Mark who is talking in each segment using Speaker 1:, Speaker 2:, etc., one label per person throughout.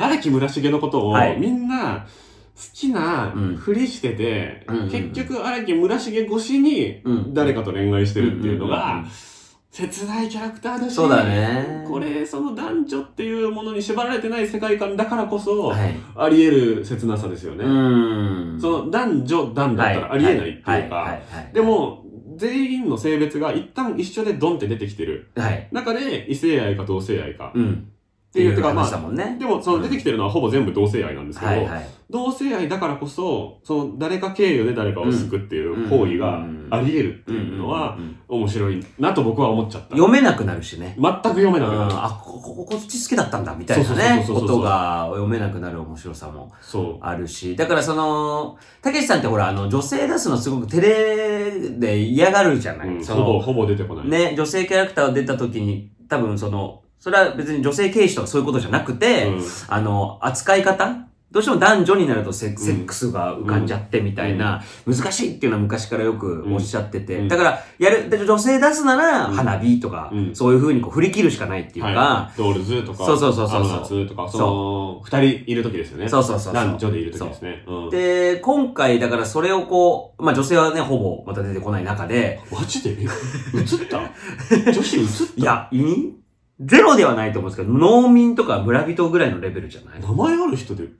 Speaker 1: 荒木村重のことを、
Speaker 2: はい
Speaker 1: みんな、好きな
Speaker 2: うん
Speaker 1: ふりしてて、
Speaker 2: うんうんうん
Speaker 1: 結局荒木村重越しに
Speaker 2: うん
Speaker 1: 誰かと恋愛してるっていうの
Speaker 2: うんうん
Speaker 1: が
Speaker 2: うん、
Speaker 1: 切ないキャラクターだし、
Speaker 2: そうだね。
Speaker 1: これ、その男女っていうものに縛られてない世界観だからこそ、
Speaker 2: はい。
Speaker 1: あり得る切なさですよね。
Speaker 2: うん。
Speaker 1: その男女男だったらありえないっていうか、
Speaker 2: はいはいはいはい
Speaker 1: で、も、全員の性別が一旦一緒でドンって出てきてる
Speaker 2: はい。
Speaker 1: 中で異性愛か同性愛か
Speaker 2: うん。
Speaker 1: っていう、てかまあ、
Speaker 2: ね。
Speaker 1: でもその出てきてるのはほぼ全部同性愛なんですけど、
Speaker 2: はいはい。
Speaker 1: 同性愛だからこそ、その誰か経由で誰かを救っていう行為があり得るっていうのは面白いなと僕は思っちゃった。
Speaker 2: 読めなくなるしね。
Speaker 1: 全く読めなくなる。
Speaker 2: あ、ここ、こっち好きだったんだ、みたいなね、ことが読めなくなる面白さも
Speaker 1: そ
Speaker 2: あるし。だからその、たけしさんってほら、あの、女性出すのすごく照れで嫌がるじゃ
Speaker 1: う。
Speaker 2: ない、
Speaker 1: うんほぼほぼ出てこない。
Speaker 2: ね、女性キャラクターが出た時に、多分その、それは別に女性軽視とかそういうことじゃなくて、
Speaker 1: うん。
Speaker 2: あの、扱い方？どうしても男女になるとセックスが浮かんじゃってみたいな、難しいっていうのは昔からよくおっしゃってて、
Speaker 1: うん。
Speaker 2: だから、やる、で女性出すなら
Speaker 1: うん。
Speaker 2: 花火とか、
Speaker 1: うん。
Speaker 2: そういう風にこう振り切るしかないっていうか、
Speaker 1: はい、ドールズとか、
Speaker 2: そうそうそうそう
Speaker 1: アムナツとか、その、二人いる時ですよね。
Speaker 2: そうそうそうそう。
Speaker 1: 男女でいる時ですね。う。ん。
Speaker 2: で、今回だからそれをこう、まあ女性はね、ほぼまた出てこない中で、
Speaker 1: マジで？え映った？女子映った？
Speaker 2: いや、いい？ゼロではないと思うんですけど、農民とか村人ぐらいのレベルじゃない？こ
Speaker 1: 名前ある人で映って、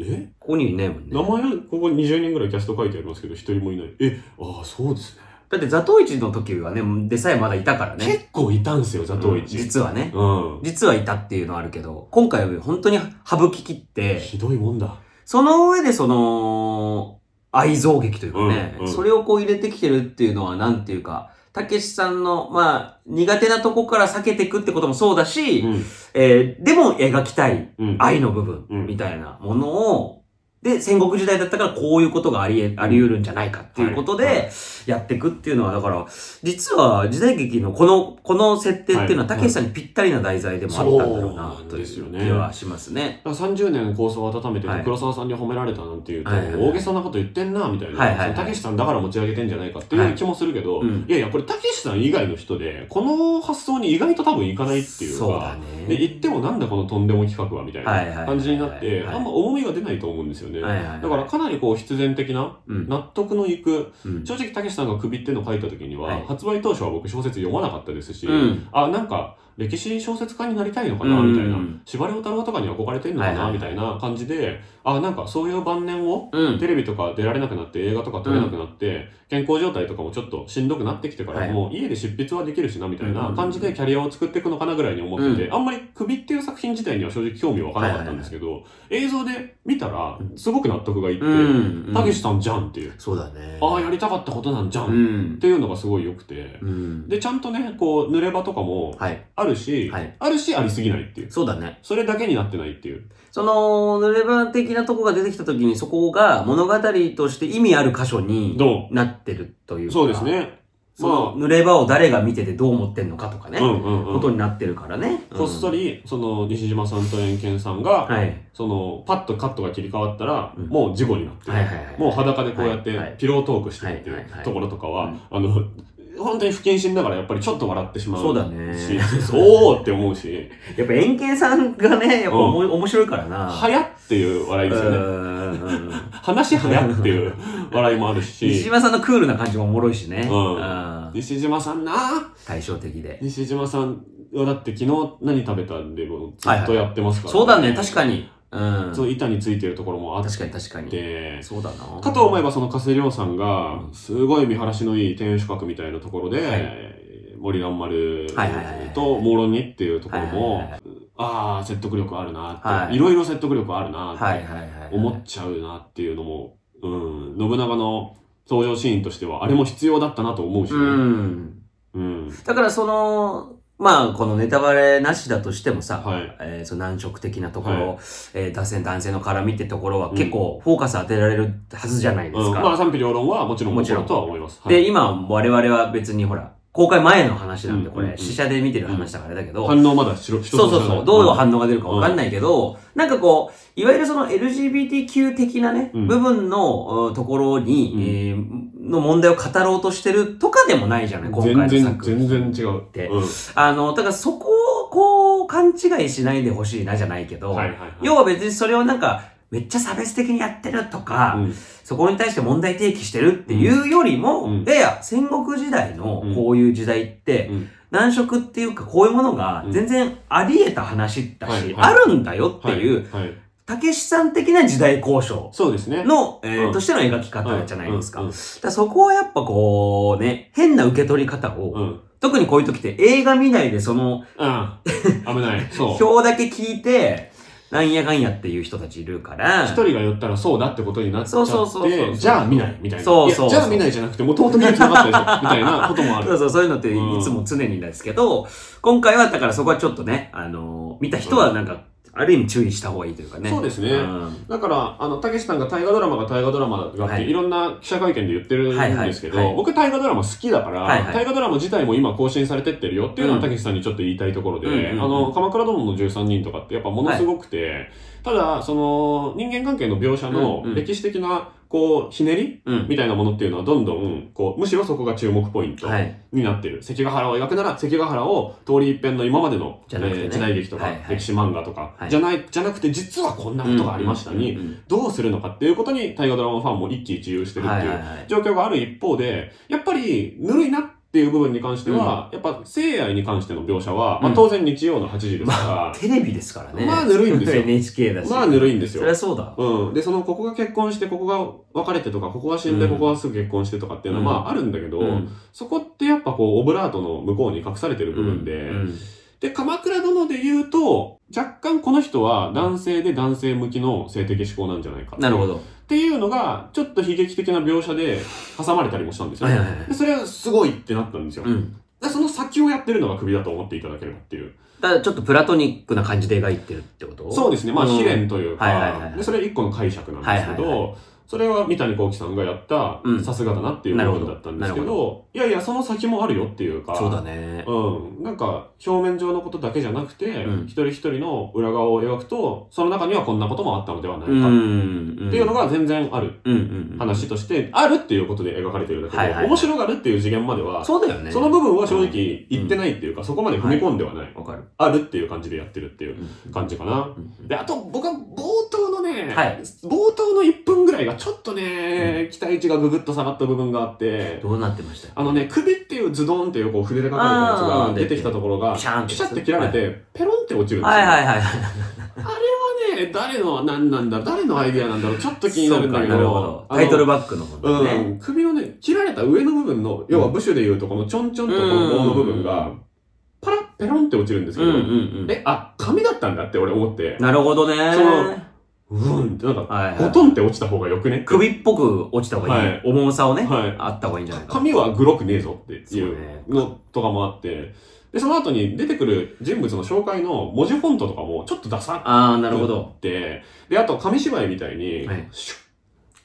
Speaker 1: え
Speaker 2: こにいないもんね。
Speaker 1: 名前ある、ここ20人ぐらいキャスト書いてありますけど、一人もいない。え、ああ、そうですね。
Speaker 2: だってザトウイチの時はね、でさえまだいたからね。
Speaker 1: 結構いたんすよ、ザトウイ
Speaker 2: うん
Speaker 1: チ。
Speaker 2: 実はね。
Speaker 1: うん。
Speaker 2: 実はいたっていうのはあるけど、今回は本当に省き切って、
Speaker 1: ひどいもんだ。
Speaker 2: その上でその、愛憎劇というかね、
Speaker 1: うんうん
Speaker 2: それをこう入れてきてるっていうのはなんていうか、たけしさんの、まあ、苦手なとこから避けていくってこともそうだし、
Speaker 1: うん。
Speaker 2: えーでも描きたい
Speaker 1: うん。
Speaker 2: 愛の部分
Speaker 1: うん
Speaker 2: みたいなものを、で、戦国時代だったからこういうことがありえ、あり得るんじゃないかっていうことで、やっていくっていうのは、だから、実は時代劇のこの、この設定っていうのは、
Speaker 1: はい。
Speaker 2: たけしさんにぴったりな題材でもあったんだろうなという
Speaker 1: ですよね。
Speaker 2: 気はしますね。
Speaker 1: だから30年構想を温めて黒沢さんに褒められたなんていうと、大げさなこと言ってんな、みたいな。たけしさんだから持ち上げてんじゃないかっていう気もするけど、
Speaker 2: はい
Speaker 1: やいや、これたけしさん以外の人で、この発想に意外と多分いかないっていうか、
Speaker 2: そうだ
Speaker 1: で、
Speaker 2: ね。
Speaker 1: 言ってもなんだこのとんでも企画はみたいない感じになって、
Speaker 2: はい
Speaker 1: あんま重みが出ないと思うんですよね。
Speaker 2: はいはいはい
Speaker 1: だからかなりこう必然的な、
Speaker 2: うん。
Speaker 1: 納得のいく、
Speaker 2: うん
Speaker 1: 正直たけしさんが首っていうのを書いた時には、
Speaker 2: はい
Speaker 1: 発売当初は僕小説読まなかったですし、
Speaker 2: うん
Speaker 1: あ、なんか歴史小説家になりたいのかな、
Speaker 2: うん
Speaker 1: みたいな。司馬遼太郎とかに憧れてんのかな、みたいな感じで、あ、なんかそういう晩年を、
Speaker 2: うん。
Speaker 1: テレビとか出られなくなって映画とか撮れなくなって、健康状態とかもちょっとしんどくなってきてから、
Speaker 2: はい
Speaker 1: もう家で執筆はできるしなみたいな感じでキャリアを作っていくのかなぐらいに思ってて、
Speaker 2: う
Speaker 1: あんまり首っていう作品自体には正直興味は湧かなかったんですけど、映像で見たらすごく納得がいって、
Speaker 2: うん。
Speaker 1: たけしさんじゃんっていう、
Speaker 2: そうだね。
Speaker 1: ああやりたかったことなんじゃん、
Speaker 2: う
Speaker 1: っ
Speaker 2: ん。
Speaker 1: ていうのがすごい良くて、
Speaker 2: うん。
Speaker 1: でちゃんとねこう濡れ場とかも
Speaker 2: はい。
Speaker 1: あるし、
Speaker 2: はい
Speaker 1: あるしありすぎないっていう
Speaker 2: そうだね。
Speaker 1: それだけになってないっていう
Speaker 2: その、濡れ場的なとこが出てきた時に、そこが物語として意味ある箇所に
Speaker 1: ど
Speaker 2: なってるというか。
Speaker 1: うそうです。ね
Speaker 2: その、濡れ場を誰が見ててどう思ってんのかとかね。
Speaker 1: うんうんうん
Speaker 2: ことになってるからね。
Speaker 1: こっそ
Speaker 2: り。
Speaker 1: り、その、西島さんと円健さんが、
Speaker 2: はい。
Speaker 1: その、パッとカットが切り替わったら、
Speaker 2: うん
Speaker 1: もう事故になってる、
Speaker 2: はいはいはい
Speaker 1: もう裸でこうやって
Speaker 2: はいはい、
Speaker 1: ピロートークしてるってい
Speaker 2: はいはいはい
Speaker 1: うところとかは、
Speaker 2: うん
Speaker 1: あの、本当に不謹慎だからやっぱりちょっと笑ってしまう。
Speaker 2: そうだね
Speaker 1: しおーって思うし、
Speaker 2: やっぱ円形さんがね、やっぱおも面白いからな。
Speaker 1: はやっていう笑いですよね。
Speaker 2: うん
Speaker 1: 話はやっていう笑いもある
Speaker 2: 西
Speaker 1: し、
Speaker 2: 島さんのクールな感じもおもろいしね。
Speaker 1: うん
Speaker 2: うん
Speaker 1: 西島さんな
Speaker 2: 対照的で。
Speaker 1: 西島さんはだって昨日何食べたんでもずっとやってますから、
Speaker 2: そうだね、確かに。うん。
Speaker 1: そう板についてるところもあっ
Speaker 2: 確かに確かに。
Speaker 1: て、
Speaker 2: そうだな。
Speaker 1: かと思えばその加瀬亮さんが、すごい見晴らしのいい天守閣みたいなところで、
Speaker 2: はい
Speaker 1: 森蘭丸とモーロニっていうところもああ、説得力あるなって、
Speaker 2: はい
Speaker 1: いろいろ説得力あるなって。思っちゃうなっていうのも、うん、信長の登場シーンとしては、あれも必要だったなと思うし、ね、
Speaker 2: うん。
Speaker 1: うん。
Speaker 2: だからその、まあ、このネタバレなしだとしてもさ、
Speaker 1: はい。
Speaker 2: えーその難色的なところ、
Speaker 1: は
Speaker 2: えー男性男性の絡みってところは結構フォーカス当てられるはずじゃないです
Speaker 1: うん、
Speaker 2: か。
Speaker 1: まあ賛否両論はもちろん
Speaker 2: もちろん
Speaker 1: とは思います。はい
Speaker 2: で、今、我々は別にほら、公開前の話なんで、これ、試写で見てる話だからあれだけど、
Speaker 1: 反応まだしろ、
Speaker 2: そうそうそう、どういう反応が出るかわかん
Speaker 1: い。
Speaker 2: ないけど、なんかこう、いわゆるその LGBTQ 的なね、
Speaker 1: うん
Speaker 2: 部分のうんところに、の問題を語ろうとしてるとかでもないじゃない、今回
Speaker 1: 全然、
Speaker 2: の作品。
Speaker 1: 全然違う。
Speaker 2: って
Speaker 1: うん。
Speaker 2: あの、だからそこをこう、勘違いしないでほしいなじゃないけど。要は別にそれをなんか、めっちゃ差別的にやってるとか、
Speaker 1: うん
Speaker 2: そこに対して問題提起してるっていうよりも、
Speaker 1: うん
Speaker 2: いやいや、戦国時代のこういう時代って、
Speaker 1: うん
Speaker 2: 難色っていうかこういうものが
Speaker 1: うん
Speaker 2: 全然あり得た話だし、あるんだよっていう、たけしさん的な時代交渉
Speaker 1: そうですね。
Speaker 2: の、えとしての描き方じゃないですか。だそこはやっぱこうね、変な受け取り方を。特にこういう時って映画見ないでその
Speaker 1: うん。危ない。そう。
Speaker 2: 表だけ聞いて、なんやかんやっていう人たちいるから、
Speaker 1: 一人が言ったらそうだってことになっちゃ
Speaker 2: そうそうそうそう
Speaker 1: って、じゃあ見ないみたいな。
Speaker 2: そうそう
Speaker 1: じゃあ見ないじゃなくて、もともと見る気なかったでしょみたいなこともある。
Speaker 2: そうそう、そういうのってい
Speaker 1: うん
Speaker 2: つも常にですけど、今回はだからそこはちょっとね、あのー見た人はなんか、ある意味注意した方がいいというかね。
Speaker 1: そうですね。
Speaker 2: うん。
Speaker 1: だから、あの、たけしさんが大河ドラマが大河ドラマがあって、
Speaker 2: はい。
Speaker 1: い、ろんな記者会見で言ってるんですけど、
Speaker 2: はいはい。はい
Speaker 1: 僕大河ドラマ好きだから、
Speaker 2: はいはい。
Speaker 1: 大河ドラマ自体も今更新されてってるよっていうの
Speaker 2: うん。
Speaker 1: はたけしさんにちょっと言いたいところで、
Speaker 2: うん
Speaker 1: あの、鎌倉殿の13人とかってやっぱものすごくて、ただ、その、人間関係の描写の歴史的な、こう、ひねり？
Speaker 2: うん。
Speaker 1: みたいなものっていうのはどんどん、こう、むしろそこが注目ポイント
Speaker 2: はい。
Speaker 1: になってる。関ヶ原を描くなら、関ヶ原を通り一遍の今までの、
Speaker 2: じゃなくてね
Speaker 1: えー時代劇とか、
Speaker 2: はいはい
Speaker 1: 歴史漫画とか、
Speaker 2: はい
Speaker 1: じゃない、じゃなくて実はこんなことがありましたに、
Speaker 2: うんうんうん
Speaker 1: どうするのかっていうことに大河ドラマファンも一喜一憂してるっていう
Speaker 2: はいはいはい。
Speaker 1: 状況がある一方で、やっぱりぬるいなっていう部分に関しては、やっぱ性愛に関しての描写は、まあ
Speaker 2: うん
Speaker 1: 当然日曜の8時ですか
Speaker 2: テレビですからね。
Speaker 1: ら、まあぬるいんですよ。
Speaker 2: NHK だし。
Speaker 1: まあぬるいんですよ
Speaker 2: そり。ゃそうだ。
Speaker 1: うん。で、その、ここが結婚して、ここが別れてとか、ここが死んで、
Speaker 2: うん
Speaker 1: ここがすぐ結婚してとかっていうのは、
Speaker 2: うん
Speaker 1: まああるんだけど、
Speaker 2: うん
Speaker 1: そこってやっぱこう、オブラートの向こうに隠されてる部分で、
Speaker 2: うん
Speaker 1: で、鎌倉殿で言うと、若干この人は男性で男性向きの性的思考なんじゃないか
Speaker 2: なるほど。
Speaker 1: っていうのが、ちょっと悲劇的な描写で挟まれたりもしたんですよ。
Speaker 2: はいはいはい
Speaker 1: でそれはすごいってなったんですよ。
Speaker 2: うん。
Speaker 1: でその先をやってるのが首だと思っていただければっていう。
Speaker 2: だからちょっとプラトニックな感じで描いてるってこと？
Speaker 1: そうですね。まあ、
Speaker 2: うん
Speaker 1: 悲恋というか、
Speaker 2: はいはいはいはい
Speaker 1: でそれは一個の解釈なんですけど、
Speaker 2: はいはいは
Speaker 1: それは三谷幸喜さんがやった
Speaker 2: うん、
Speaker 1: さすがだなっていう部分だったんですけ
Speaker 2: なるほ
Speaker 1: ど、いやいや、その先もあるよっていうか、
Speaker 2: そうだね。
Speaker 1: うん。なんか、表面上のことだけじゃなくて、
Speaker 2: うん
Speaker 1: 一人一人の裏側を描くと、その中にはこんなこともあったのではないか、
Speaker 2: うん。
Speaker 1: っていうのが全然ある
Speaker 2: うんうんうん。
Speaker 1: 話として、あるっていうことで描かれてるんだけど、
Speaker 2: はいはいはい
Speaker 1: 面白がるっていう次元までは、
Speaker 2: そうだよね。
Speaker 1: その部分は正直言ってないっていうか、そこまで踏み込んではない。
Speaker 2: わかる。
Speaker 1: あるっていう感じでやってるっていう
Speaker 2: うん
Speaker 1: 感じかな。
Speaker 2: うん
Speaker 1: で、あと僕は冒頭のね、
Speaker 2: はい
Speaker 1: 冒頭の1分ぐらいがちょっとね、期待値がぐぐっと下がった部分があって、
Speaker 2: どうなってました？
Speaker 1: あのね、首っていうズドンっていうこう筆で書かれたやつが出てきたところが、
Speaker 2: ピシャーンって
Speaker 1: 切られて、ペロンって落ちるんですよ。
Speaker 2: はいはいはい。
Speaker 1: あれはね、誰の、なんなんだ、誰のアイディアなんだろう、ちょっと気になるんだけど。
Speaker 2: ど。タイトルバックの方
Speaker 1: う
Speaker 2: ね。
Speaker 1: ん、首をね、切られた上の部分の、要は部首で言うとこのちょんちょんとこの棒の部分が、パラッペロンって落ちるんですけど、
Speaker 2: うんうんうん。
Speaker 1: え、あ、紙だったんだって俺思って、
Speaker 2: なるほどね。
Speaker 1: そのうーんってなんか、
Speaker 2: はいはい
Speaker 1: ゴトンって落ちた方がよくね？
Speaker 2: 首っぽく落ちた方がいい。
Speaker 1: はい
Speaker 2: 重さをね、
Speaker 1: はい
Speaker 2: あった方がいいんじゃないか。
Speaker 1: 紙はグロくねえぞってい
Speaker 2: そうね
Speaker 1: うのとかもあって、で、その後に出てくる人物の紹介の文字フォントとかもちょっとダサっ
Speaker 2: ああ、なるほど。
Speaker 1: て、で、あと紙芝居みたいに、
Speaker 2: はい
Speaker 1: シュッ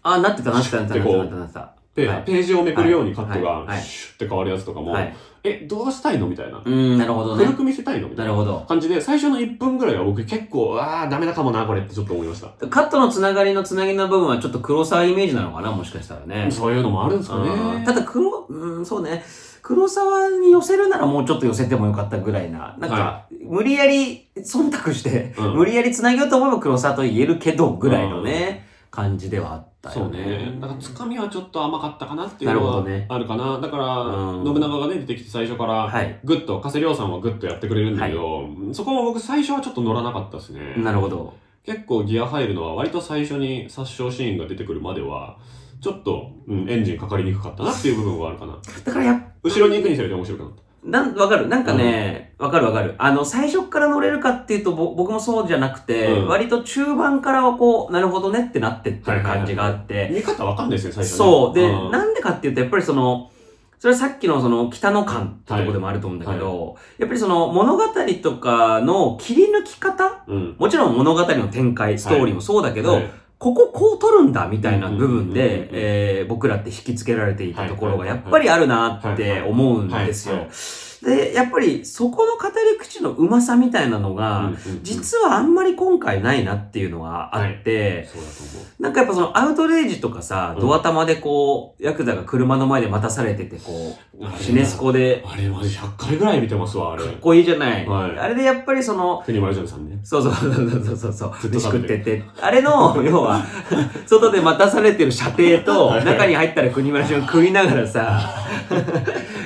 Speaker 2: ああ、なってたなってたなってたなってたなってたなってた。
Speaker 1: ページをめくるようにカットがシュッて変わるやつとかも、
Speaker 2: はい。
Speaker 1: え、どうしたいのみたいな。
Speaker 2: うん、なるほどね
Speaker 1: 古。く見せたいのみたいな。感じで、最初の1分ぐらいは僕結構、ああ、ダメだかもな、これってちょっと思いました。
Speaker 2: カットのつながりのつなぎの部分はちょっと黒沢イメージなのかなもしかしたらね。
Speaker 1: そういうのもあるんですかね。
Speaker 2: うんただ黒、うん、そうね。黒沢に寄せるならもうちょっと寄せてもよかったぐらいな。なんか、
Speaker 1: は
Speaker 2: 無理やり忖度して、
Speaker 1: うん
Speaker 2: 無理やりつなげようと思えば黒沢と言えるけど、ぐらいのね、感じではあった
Speaker 1: そう
Speaker 2: よね。
Speaker 1: ね。だから、つかみはちょっと甘かったかなっていうのはあるかな。だから、
Speaker 2: うん
Speaker 1: 信長がね、出てきて最初から、
Speaker 2: はい。
Speaker 1: グッと、加瀬亮さんはグッとやってくれるんだけど、そこも僕最初はちょっと乗らなかったですね。
Speaker 2: なるほど。
Speaker 1: 結構ギア入るのは割と最初に殺傷シーンが出てくるまでは、ちょっと、うん、エンジンかかりにくかったなっていう部分はあるかな。
Speaker 2: だからやっ
Speaker 1: 後ろに行くにつれて面白くなった。
Speaker 2: なん、わかる？なんかね、わ、かるわかる。あの、最初から乗れるかっていうと、ぼ僕もそうじゃなくて、
Speaker 1: うん
Speaker 2: 割と中盤からはこう、なるほどねってなってってる感じがあって、
Speaker 1: 見方わかんないですね、最初ね。
Speaker 2: そう。で、
Speaker 1: ん
Speaker 2: なんでかっていうと、やっぱりその、それはさっきのその北の感ってとこでもあると思うんだけど、やっぱりその物語とかの切り抜き方？
Speaker 1: うん。
Speaker 2: もちろん物語の展開、ストーリーもそうだけど、
Speaker 1: はい
Speaker 2: こここう撮るんだみたいな部分で、えー僕らって引きつけられていたところが
Speaker 1: はい
Speaker 2: やっぱりあるなって思うんですよ。で、やっぱりそこの語り口のうまさみたいなのが、実はあんまり今回ないなっていうのがあって。なんかやっぱそのアウトレイジとかさ、
Speaker 1: うん
Speaker 2: ドア玉でこう、ヤクザが車の前で待たされてて、こう、シネスコで、
Speaker 1: あれマジ100回ぐらい見てますわ、あれ
Speaker 2: か。っこいいじゃない。
Speaker 1: はい
Speaker 2: あれでやっぱりその、
Speaker 1: 国丸ジョンさんね。
Speaker 2: そうそうそうそうそうそう、
Speaker 1: ずっと
Speaker 2: 飯
Speaker 1: 食
Speaker 2: ってて。あれの、要は、外で待たされてる射程と、
Speaker 1: はい
Speaker 2: 中に入ったら国村氏が食いながらさ、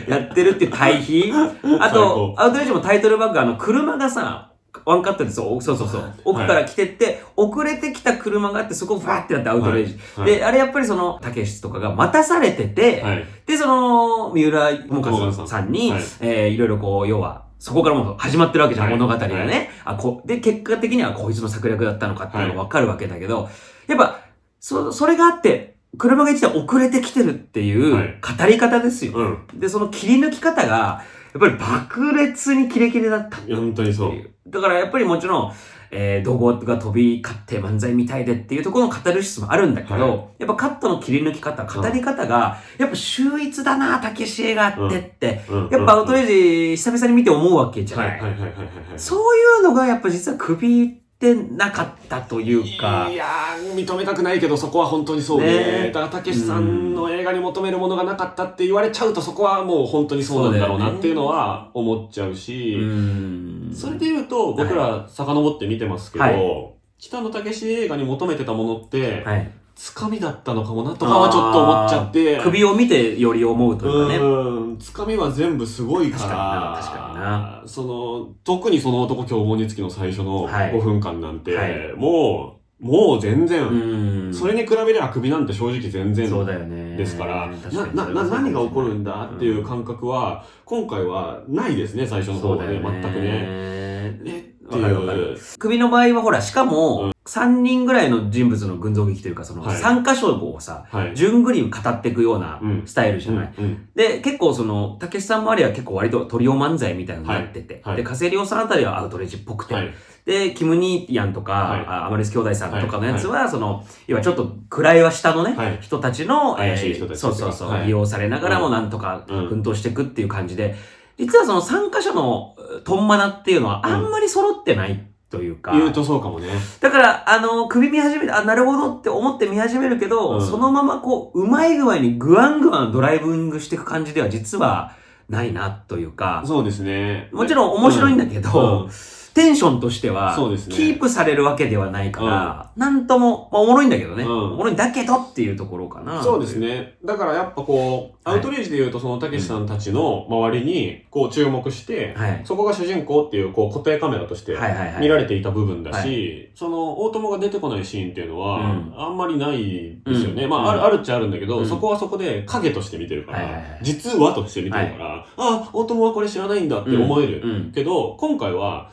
Speaker 2: やってるっていう対比？あ
Speaker 1: 最
Speaker 2: と
Speaker 1: 高、
Speaker 2: アウトレイジもタイトルバック、あの、車がさ、ワンカットでそう、そうそうそう。奥から来てって、遅れてきた車があって、そこをファーってやってアウトレイジ。
Speaker 1: はい
Speaker 2: で、あれやっぱりその、たけしとかが待たされてて、
Speaker 1: はい。
Speaker 2: で、その、三浦もかさんに、
Speaker 1: はい
Speaker 2: えーいろいろこう、要は、そこからもう始まってるわけじゃん、
Speaker 1: はい
Speaker 2: 物語がね、
Speaker 1: はい
Speaker 2: あこ。で、結果的にはこいつの策略だったのかっていうのがわかるわけだけど、やっぱ、そ、それがあって、車が一台遅れてきてるっていう
Speaker 1: はい
Speaker 2: 語り方ですよ。
Speaker 1: うん。
Speaker 2: で、その切り抜き方が、やっぱり爆裂にキレキレだったっ
Speaker 1: 本当にそう。
Speaker 2: だからやっぱりもちろん、えー、怒号が飛び交って漫才みたいでっていうところの語る質もあるんだけど、
Speaker 1: はい
Speaker 2: やっぱカットの切り抜き方、語り方が、やっぱ秀逸だな、たけし映画ってって、
Speaker 1: うん
Speaker 2: やっぱアウトレイジ久々に見て思うわけじゃ
Speaker 1: は
Speaker 2: ないい。
Speaker 1: はいはいはいはいはい。
Speaker 2: そういうのがやっぱ実は首ってなかったというか
Speaker 1: い、やー、認めたくないけど、そこは本当にそう
Speaker 2: ね
Speaker 1: ね。だから、たけしさんの映画に求めるものがなかったって言われちゃうと、そこはもう本当にそうなんだろうなっていうのは思っちゃう
Speaker 2: う
Speaker 1: し、
Speaker 2: ん。
Speaker 1: それで言うと、僕ら遡って見てますけど、
Speaker 2: はい
Speaker 1: 北野武映画に求めてたものって、
Speaker 2: はい。
Speaker 1: つかみだったのかもなとかはちょっと思っちゃって。
Speaker 2: 首を見てより思うというかね。
Speaker 1: うん、つかみは全部すごいから。
Speaker 2: 確かにな確かにな
Speaker 1: その、特にその男凶暴につきの最初の
Speaker 2: はい
Speaker 1: 5分間なんて、
Speaker 2: はい
Speaker 1: もう、もう全然、
Speaker 2: うん。
Speaker 1: それに比べれば首なんて正直全然
Speaker 2: そうだよね。
Speaker 1: ですから、
Speaker 2: 確かに
Speaker 1: な、な、な、何が起こるんだっていう
Speaker 2: 感
Speaker 1: 感覚は、今回はないですね、最初の方はね、全くね。えって
Speaker 2: わかるわかる。
Speaker 1: いう。
Speaker 2: 首の場合はほら、しかも、3人ぐらいの人物の群像劇というか、その
Speaker 1: はい。
Speaker 2: 3箇所をさ、
Speaker 1: はい。
Speaker 2: 順繰り語っていくような
Speaker 1: うん。
Speaker 2: スタイルじゃない。
Speaker 1: うんうん。
Speaker 2: で、結構その、たけしさん周りは結構割とトリオ漫才みたいなのになってて、
Speaker 1: はい。はい。
Speaker 2: で、カセリオさんあたりはアウトレイジっぽくて、
Speaker 1: はい。
Speaker 2: で、キム・ニーヤンとか、
Speaker 1: はい。
Speaker 2: あアマレス兄弟さんとかのやつは、その、要はちょっと位は下のね、
Speaker 1: はい。
Speaker 2: 人たちの、
Speaker 1: 怪しい人たち
Speaker 2: そうそうそう、
Speaker 1: はい。
Speaker 2: 利用されながらもなんとか
Speaker 1: うん。
Speaker 2: 奮闘していくっていう感じで、実はその3箇所のトンマナっていうのはあんまり揃ってないというか、
Speaker 1: 言うとそうかもね。
Speaker 2: だから、あの、首見始めて、あ、なるほどって思って見始めるけど、
Speaker 1: うん。
Speaker 2: そのままこう、うまい具合にグワングワンドライブングしていく感じでは実はないなというか、
Speaker 1: そうですね。
Speaker 2: もちろん面白いんだけど、
Speaker 1: うん
Speaker 2: テンションとしては、
Speaker 1: そうですね
Speaker 2: キープされるわけではないから、なんとも、まあ、おもろいんだけどね、
Speaker 1: うん
Speaker 2: おもろいんだけどっていうところかな。
Speaker 1: そうです。ね。だからやっぱこう、ア
Speaker 2: はい
Speaker 1: ウトレイジで言うとそのたけしさんたちの周りにこう注目して、
Speaker 2: はい。
Speaker 1: そこが主人公っていうこう固定カメラとして
Speaker 2: はいはいはい。
Speaker 1: 見られていた部分だし、
Speaker 2: は
Speaker 1: その大友が出てこないシーンっていうのは、
Speaker 2: うん
Speaker 1: あんまりないですよね。
Speaker 2: うん
Speaker 1: まあ、ある、あるっちゃあるんだけど、
Speaker 2: うん
Speaker 1: そこはそこで影として見てるから、
Speaker 2: はいはいはい
Speaker 1: 実はとして見てるから、あ、大友はこれ知らないんだって思える。
Speaker 2: うん。
Speaker 1: けど、今回は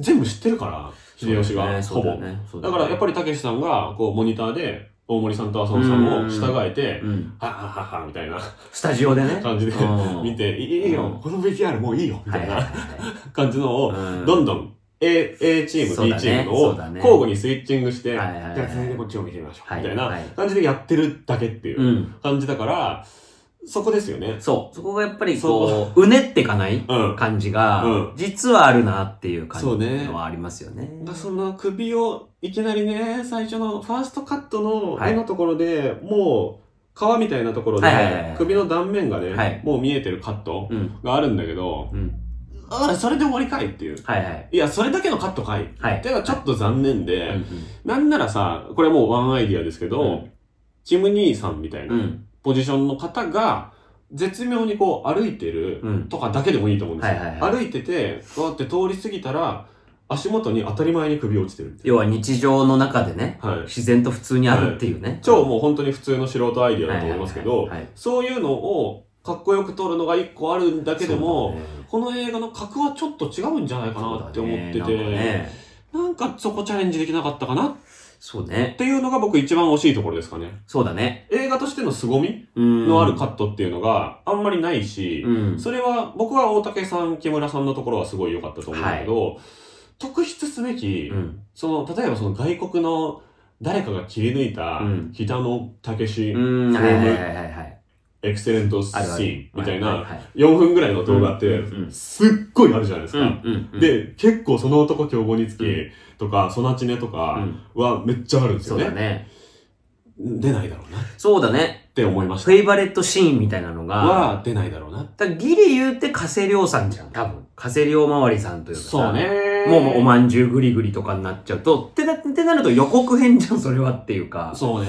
Speaker 1: 全部知ってるから、秀吉が、ほぼ。だからやっぱ
Speaker 2: り、
Speaker 1: りたけしさんがこうモニターで大森さんと浅野さんを従えて、
Speaker 2: うん。
Speaker 1: はっはっはっはみたいな。
Speaker 2: スタジオでね。
Speaker 1: 感じで
Speaker 2: うん。
Speaker 1: 見て、いいよ、
Speaker 2: うん。
Speaker 1: この VTR もういいよ、みたいな
Speaker 2: はいはいはい
Speaker 1: 感じのを、
Speaker 2: はい。
Speaker 1: どんどん A, A チーム、B
Speaker 2: だね。
Speaker 1: チームのを交互にスイッチングして、じゃあ続いてこっちを見てみましょう、
Speaker 2: はい
Speaker 1: みたいな
Speaker 2: はい。
Speaker 1: 感じでやってるだけっていううん。感じだから、そこですよね。
Speaker 2: そう。そこがやっぱりこう、うねってかない
Speaker 1: うん。
Speaker 2: 感じが
Speaker 1: うん、
Speaker 2: 実はあるなっていう感じはありますよね。
Speaker 1: だその首をいきなりね、最初のファーストカットの
Speaker 2: はい
Speaker 1: 絵のところで、もう皮みたいなところで
Speaker 2: はいはいはいはい、
Speaker 1: 首の断面がね、
Speaker 2: はい
Speaker 1: もう見えてるカット
Speaker 2: うん。
Speaker 1: があるんだけど、
Speaker 2: うん。
Speaker 1: ああ、それで終わりかいっていう。
Speaker 2: はいはい。
Speaker 1: いや、それだけのカットかい。
Speaker 2: はい。
Speaker 1: っていうのはちょっと残念
Speaker 2: うん
Speaker 1: で、なんならさ、これはもうワンアイディアですけど、
Speaker 2: うん
Speaker 1: キム兄さんみたいな
Speaker 2: うん。うん。
Speaker 1: ポジションの方が、絶妙にこう歩いてる
Speaker 2: うん。
Speaker 1: とかだけでもいいと思うんですよ。
Speaker 2: はいはいはい
Speaker 1: 歩いてて、こうやって通り過ぎたら、足元に当たり前に首落ちてるみたい
Speaker 2: 要は日常の中でね、
Speaker 1: な。はい。
Speaker 2: 自然と普通にあるっていうね。
Speaker 1: 超もう本当に普通の素人アイディアだと思いますけど
Speaker 2: はいはいはいはい、
Speaker 1: そういうのをかっこよく撮るのが一個あるんだけでも、
Speaker 2: ね
Speaker 1: この映画の格はちょっと違うんじゃないかなって思ってて、
Speaker 2: そうだね
Speaker 1: なんかそこチャレンジできなかったかなっ
Speaker 2: そうね。
Speaker 1: ていうのが僕一番惜しいところですかね。
Speaker 2: そうだね。
Speaker 1: 映画としての凄み
Speaker 2: うん。
Speaker 1: のあるカットっていうのがあんまりないし、
Speaker 2: うん。
Speaker 1: それは僕は大竹さん、木村さんのところはすごい良かったと思うんだけど、特筆すべき、
Speaker 2: うん。
Speaker 1: その、例えばその外国の誰かが切り抜いた
Speaker 2: うん
Speaker 1: 北野武史
Speaker 2: うん。
Speaker 1: フォームエクセレントシーンみたいな
Speaker 2: はいはい
Speaker 1: 4分ぐらいの動画ってすっごいあるじゃないですか。で、結構その男凶暴につき
Speaker 2: うん
Speaker 1: とか、ソナチネと
Speaker 2: う
Speaker 1: か
Speaker 2: ん、
Speaker 1: はめっちゃあるんです
Speaker 2: そ
Speaker 1: よね。
Speaker 2: うだね。
Speaker 1: 出ないだろうなっ
Speaker 2: そうだね。
Speaker 1: て思いました。
Speaker 2: フェイバレットシーンみたいなのが、
Speaker 1: は出ないだろうな。
Speaker 2: だギリ言うて加瀬亮さんじゃん、多分。加瀬亮周りさんというかさ
Speaker 1: そう。ね。
Speaker 2: もうおまんじゅうぐりぐりとかになっちゃうと、ってなってなると予告編じゃん、それはっていうか。
Speaker 1: そうね。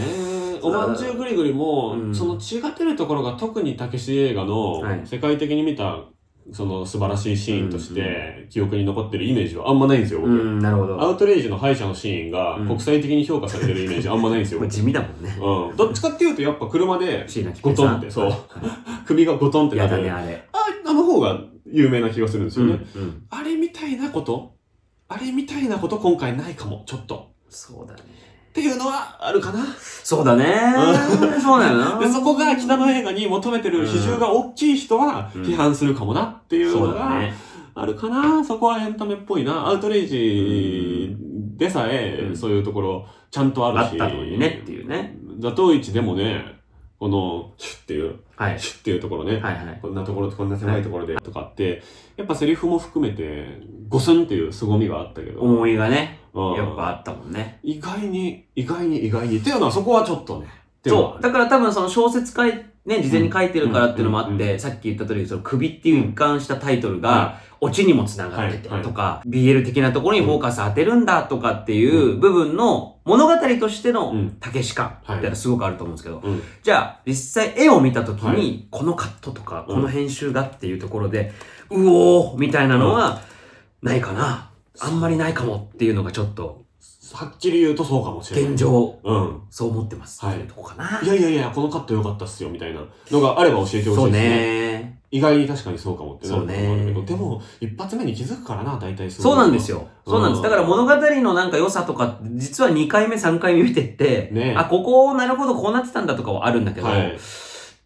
Speaker 1: おまんじゅうぐりぐりも、
Speaker 2: うん
Speaker 1: その違ってるところが特にたけし映画の
Speaker 2: はい
Speaker 1: 世界的に見たその素晴らしいシーンとし
Speaker 2: うん
Speaker 1: て記憶に残ってるイメージはあんまないんですよ、僕。
Speaker 2: うん、なるほど。
Speaker 1: アウトレイジの敗者のシーンが
Speaker 2: うん
Speaker 1: 国際的に評価されてるイメージあんまないんですよ。
Speaker 2: まあ 地味だもんね。
Speaker 1: うん。どっちかっていうとやっぱ車で
Speaker 2: 椎名桔
Speaker 1: ゴ
Speaker 2: 平さん
Speaker 1: トンって、そう。首がゴトンってなる。
Speaker 2: やだね、あれ。
Speaker 1: ああの方が有名な気がするんですよね。
Speaker 2: うん。
Speaker 1: あれみたいなこと？あれみたいなこと今回ないかも、ちょっと。
Speaker 2: そうだね。
Speaker 1: っていうのはあるかな？
Speaker 2: そうだね。そうだよな。
Speaker 1: で、そこが北の映画に求めてる比重が大きい人は
Speaker 2: うん
Speaker 1: 批判するかもなっていうのが。あるかな。そこはエンタメっぽいな。アウトレイジでさえ
Speaker 2: うん
Speaker 1: そういうところちゃんとあるし。
Speaker 2: あったのにねっていうね。
Speaker 1: ザトウイチでもね、この、シュッっていう、
Speaker 2: はい。
Speaker 1: シュッっていうところね。
Speaker 2: はいはい。
Speaker 1: こんなところとこんな狭いところでとかって、やっぱセリフも含めて、ゴスンっていう凄みがあったけど。
Speaker 2: 思いがね、
Speaker 1: うん
Speaker 2: やっぱあったもんね。
Speaker 1: 意外に、意外に、意外に。っていうのはそこはちょっとね。
Speaker 2: そう。だから多分その小説書い、ね、事前に書いてるからっていうのもあって、さっき言った通り、その首っていう一貫したタイトルが、オチにも繋がっててとか、BL 的なところにフォーカス当てるんだとかっていう部分の物語としての
Speaker 1: うん。
Speaker 2: たけし感っていうのはすごくあると思うんですけど、
Speaker 1: うん。
Speaker 2: じゃあ実際絵を見た時
Speaker 1: は
Speaker 2: に、このカットとか、
Speaker 1: うん。
Speaker 2: この編集がっていうところで、うおーみたいなのは、ないかな。あんまりないかもっていうのがちょっと、
Speaker 1: はっきり言うとそうかもしれない。
Speaker 2: 現状、
Speaker 1: うん。
Speaker 2: そう思ってます。
Speaker 1: はい
Speaker 2: っていうとこかな。
Speaker 1: いやいやいや、このカット良かったっすよ、みたいなのがあれば教えてほしいですね。
Speaker 2: そうね。
Speaker 1: 意外に確かにそうかもってなると思うんだけど、
Speaker 2: そうね
Speaker 1: でも、一発目に気づくからな、大体
Speaker 2: そうなんです
Speaker 1: よ。
Speaker 2: よ。そうなんです。だから物語のなんか良さとか実は2回目、3回目見てって、
Speaker 1: ね
Speaker 2: あ、ここ、なるほど、こうなってたんだとかはあるんだけど、
Speaker 1: はい。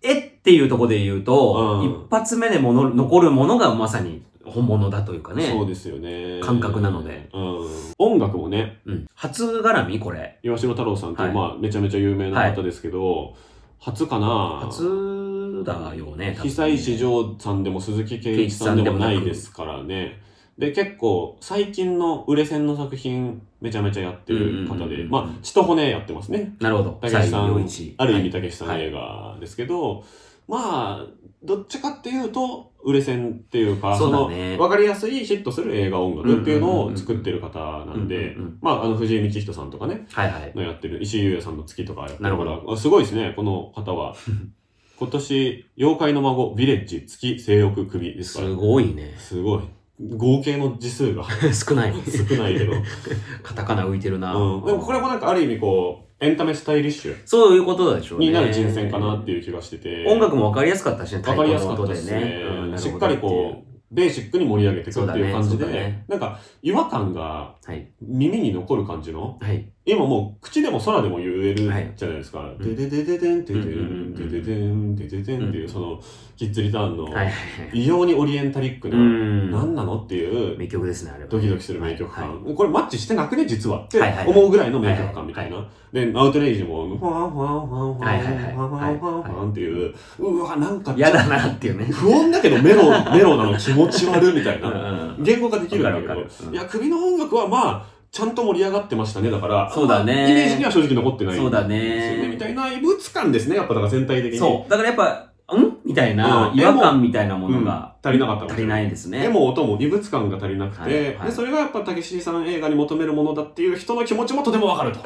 Speaker 2: えっていうところで言うと、
Speaker 1: うん
Speaker 2: 一発目でもの残るものがまさに本物だというかね。
Speaker 1: そうですよね。
Speaker 2: 感覚なので。
Speaker 1: うん。音楽もね、
Speaker 2: うん。初絡み？これ。
Speaker 1: 岩城太郎さんって
Speaker 2: はい
Speaker 1: まあ、めちゃめちゃ有名な方ですけど、初かな
Speaker 2: 初だよね、
Speaker 1: 久石譲さんでも鈴木圭一さんでもないですからね。で、結構、最近の売れ線の作品、めちゃめちゃやってる方で、まあ、血と骨やってますね。
Speaker 2: なるほど。
Speaker 1: たけしさんある意味
Speaker 2: はい
Speaker 1: たけしさんの
Speaker 2: はい
Speaker 1: 映画ですけど、まあ、どっちかっていうと、売れ線っていうか、
Speaker 2: そ
Speaker 1: の、
Speaker 2: ね
Speaker 1: わかりやすいヒットする映画音楽っていうのを作ってる方なんでまあ、あの、藤井道人さんとかね、
Speaker 2: はいはい。
Speaker 1: のやってる、石井優也さんの月とかやって
Speaker 2: なる
Speaker 1: から、あすごいですね、この方は。今年、妖怪の孫、ヴィレッジ、月、性欲、首ですから。
Speaker 2: すごいね。
Speaker 1: すごい。合計の字数が
Speaker 2: 少ない。
Speaker 1: 少ないけど。
Speaker 2: カタカナ浮いてるな。
Speaker 1: うん。でもこれもなんかある意味こう、エンタメスタイリッシュ？
Speaker 2: そういうことでしょうね。
Speaker 1: になる人選かなっていう気がしてて。
Speaker 2: 音楽もわかりやすかったしね、
Speaker 1: わかりやすかったですねしっかりこう、ベーシックに盛り上げていくっていう感じ
Speaker 2: そうだねね、
Speaker 1: なんか違和感が
Speaker 2: はい。
Speaker 1: 耳に残る感じの、
Speaker 2: はい。
Speaker 1: 今もう口でも空でも言えるじゃ
Speaker 2: はい
Speaker 1: ないですか。
Speaker 2: ん
Speaker 1: でででででん、でで
Speaker 2: うん
Speaker 1: でででん、でででんっていうう、その、キッズリターンの。異様にオリエンタリック
Speaker 2: う
Speaker 1: な、
Speaker 2: ん。
Speaker 1: 何なのっていう、
Speaker 2: 名曲ですね、あれは。
Speaker 1: ドキドキする名曲
Speaker 2: はい
Speaker 1: 感。これマッチしてなくね、実はって思うぐらいの名曲感みたい
Speaker 2: は
Speaker 1: な。で、アウトレイジも、ファンファンファンファンファンファンファンっていう、うわ、なんか、
Speaker 2: 嫌だなっていうね。
Speaker 1: 不穏だけどメロ、メロなの気持ち悪いみたいな。
Speaker 2: な
Speaker 1: 言語化できるんだけどいや、首の音楽はまあ、ちゃんと盛り上がってましたね。だから、
Speaker 2: そうだね
Speaker 1: まあイメージには正直残ってない。
Speaker 2: そうだね
Speaker 1: みたいな異物感ですね。やっぱだから全体的に。
Speaker 2: そう。だからやっぱ、ん？みたいな
Speaker 1: うん
Speaker 2: 違和感みたいなも
Speaker 1: うん
Speaker 2: のが
Speaker 1: 足りなかった
Speaker 2: 足り
Speaker 1: れない。
Speaker 2: ですね。
Speaker 1: でも音も異物感が足りなくて、
Speaker 2: はいはい
Speaker 1: でそれがやっぱたけしさん映画に求めるものだっていう人の気持ちもとてもわかると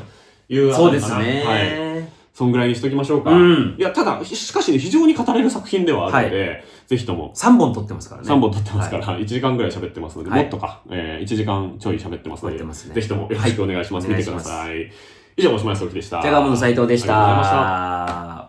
Speaker 1: いう
Speaker 2: そうです
Speaker 1: あたりかなはい。
Speaker 2: ね。
Speaker 1: そんぐらいにしときましょうか。
Speaker 2: うん。
Speaker 1: いや、ただ、しかしね、非常に語れる作品ではあるので、ぜひとも、
Speaker 2: 3本撮ってますからね。
Speaker 1: 3本撮ってますか
Speaker 2: は
Speaker 1: ら、1時間ぐらい喋ってますので、
Speaker 2: はい
Speaker 1: もっとか、えー、1時間ちょい喋ってますので、
Speaker 2: ね
Speaker 1: ぜひともよろしくお願いします。
Speaker 2: はい
Speaker 1: 見てください。以上、おしまいそうきでした。
Speaker 2: じゃがもの斉藤でし
Speaker 1: ありがとうございました
Speaker 2: た。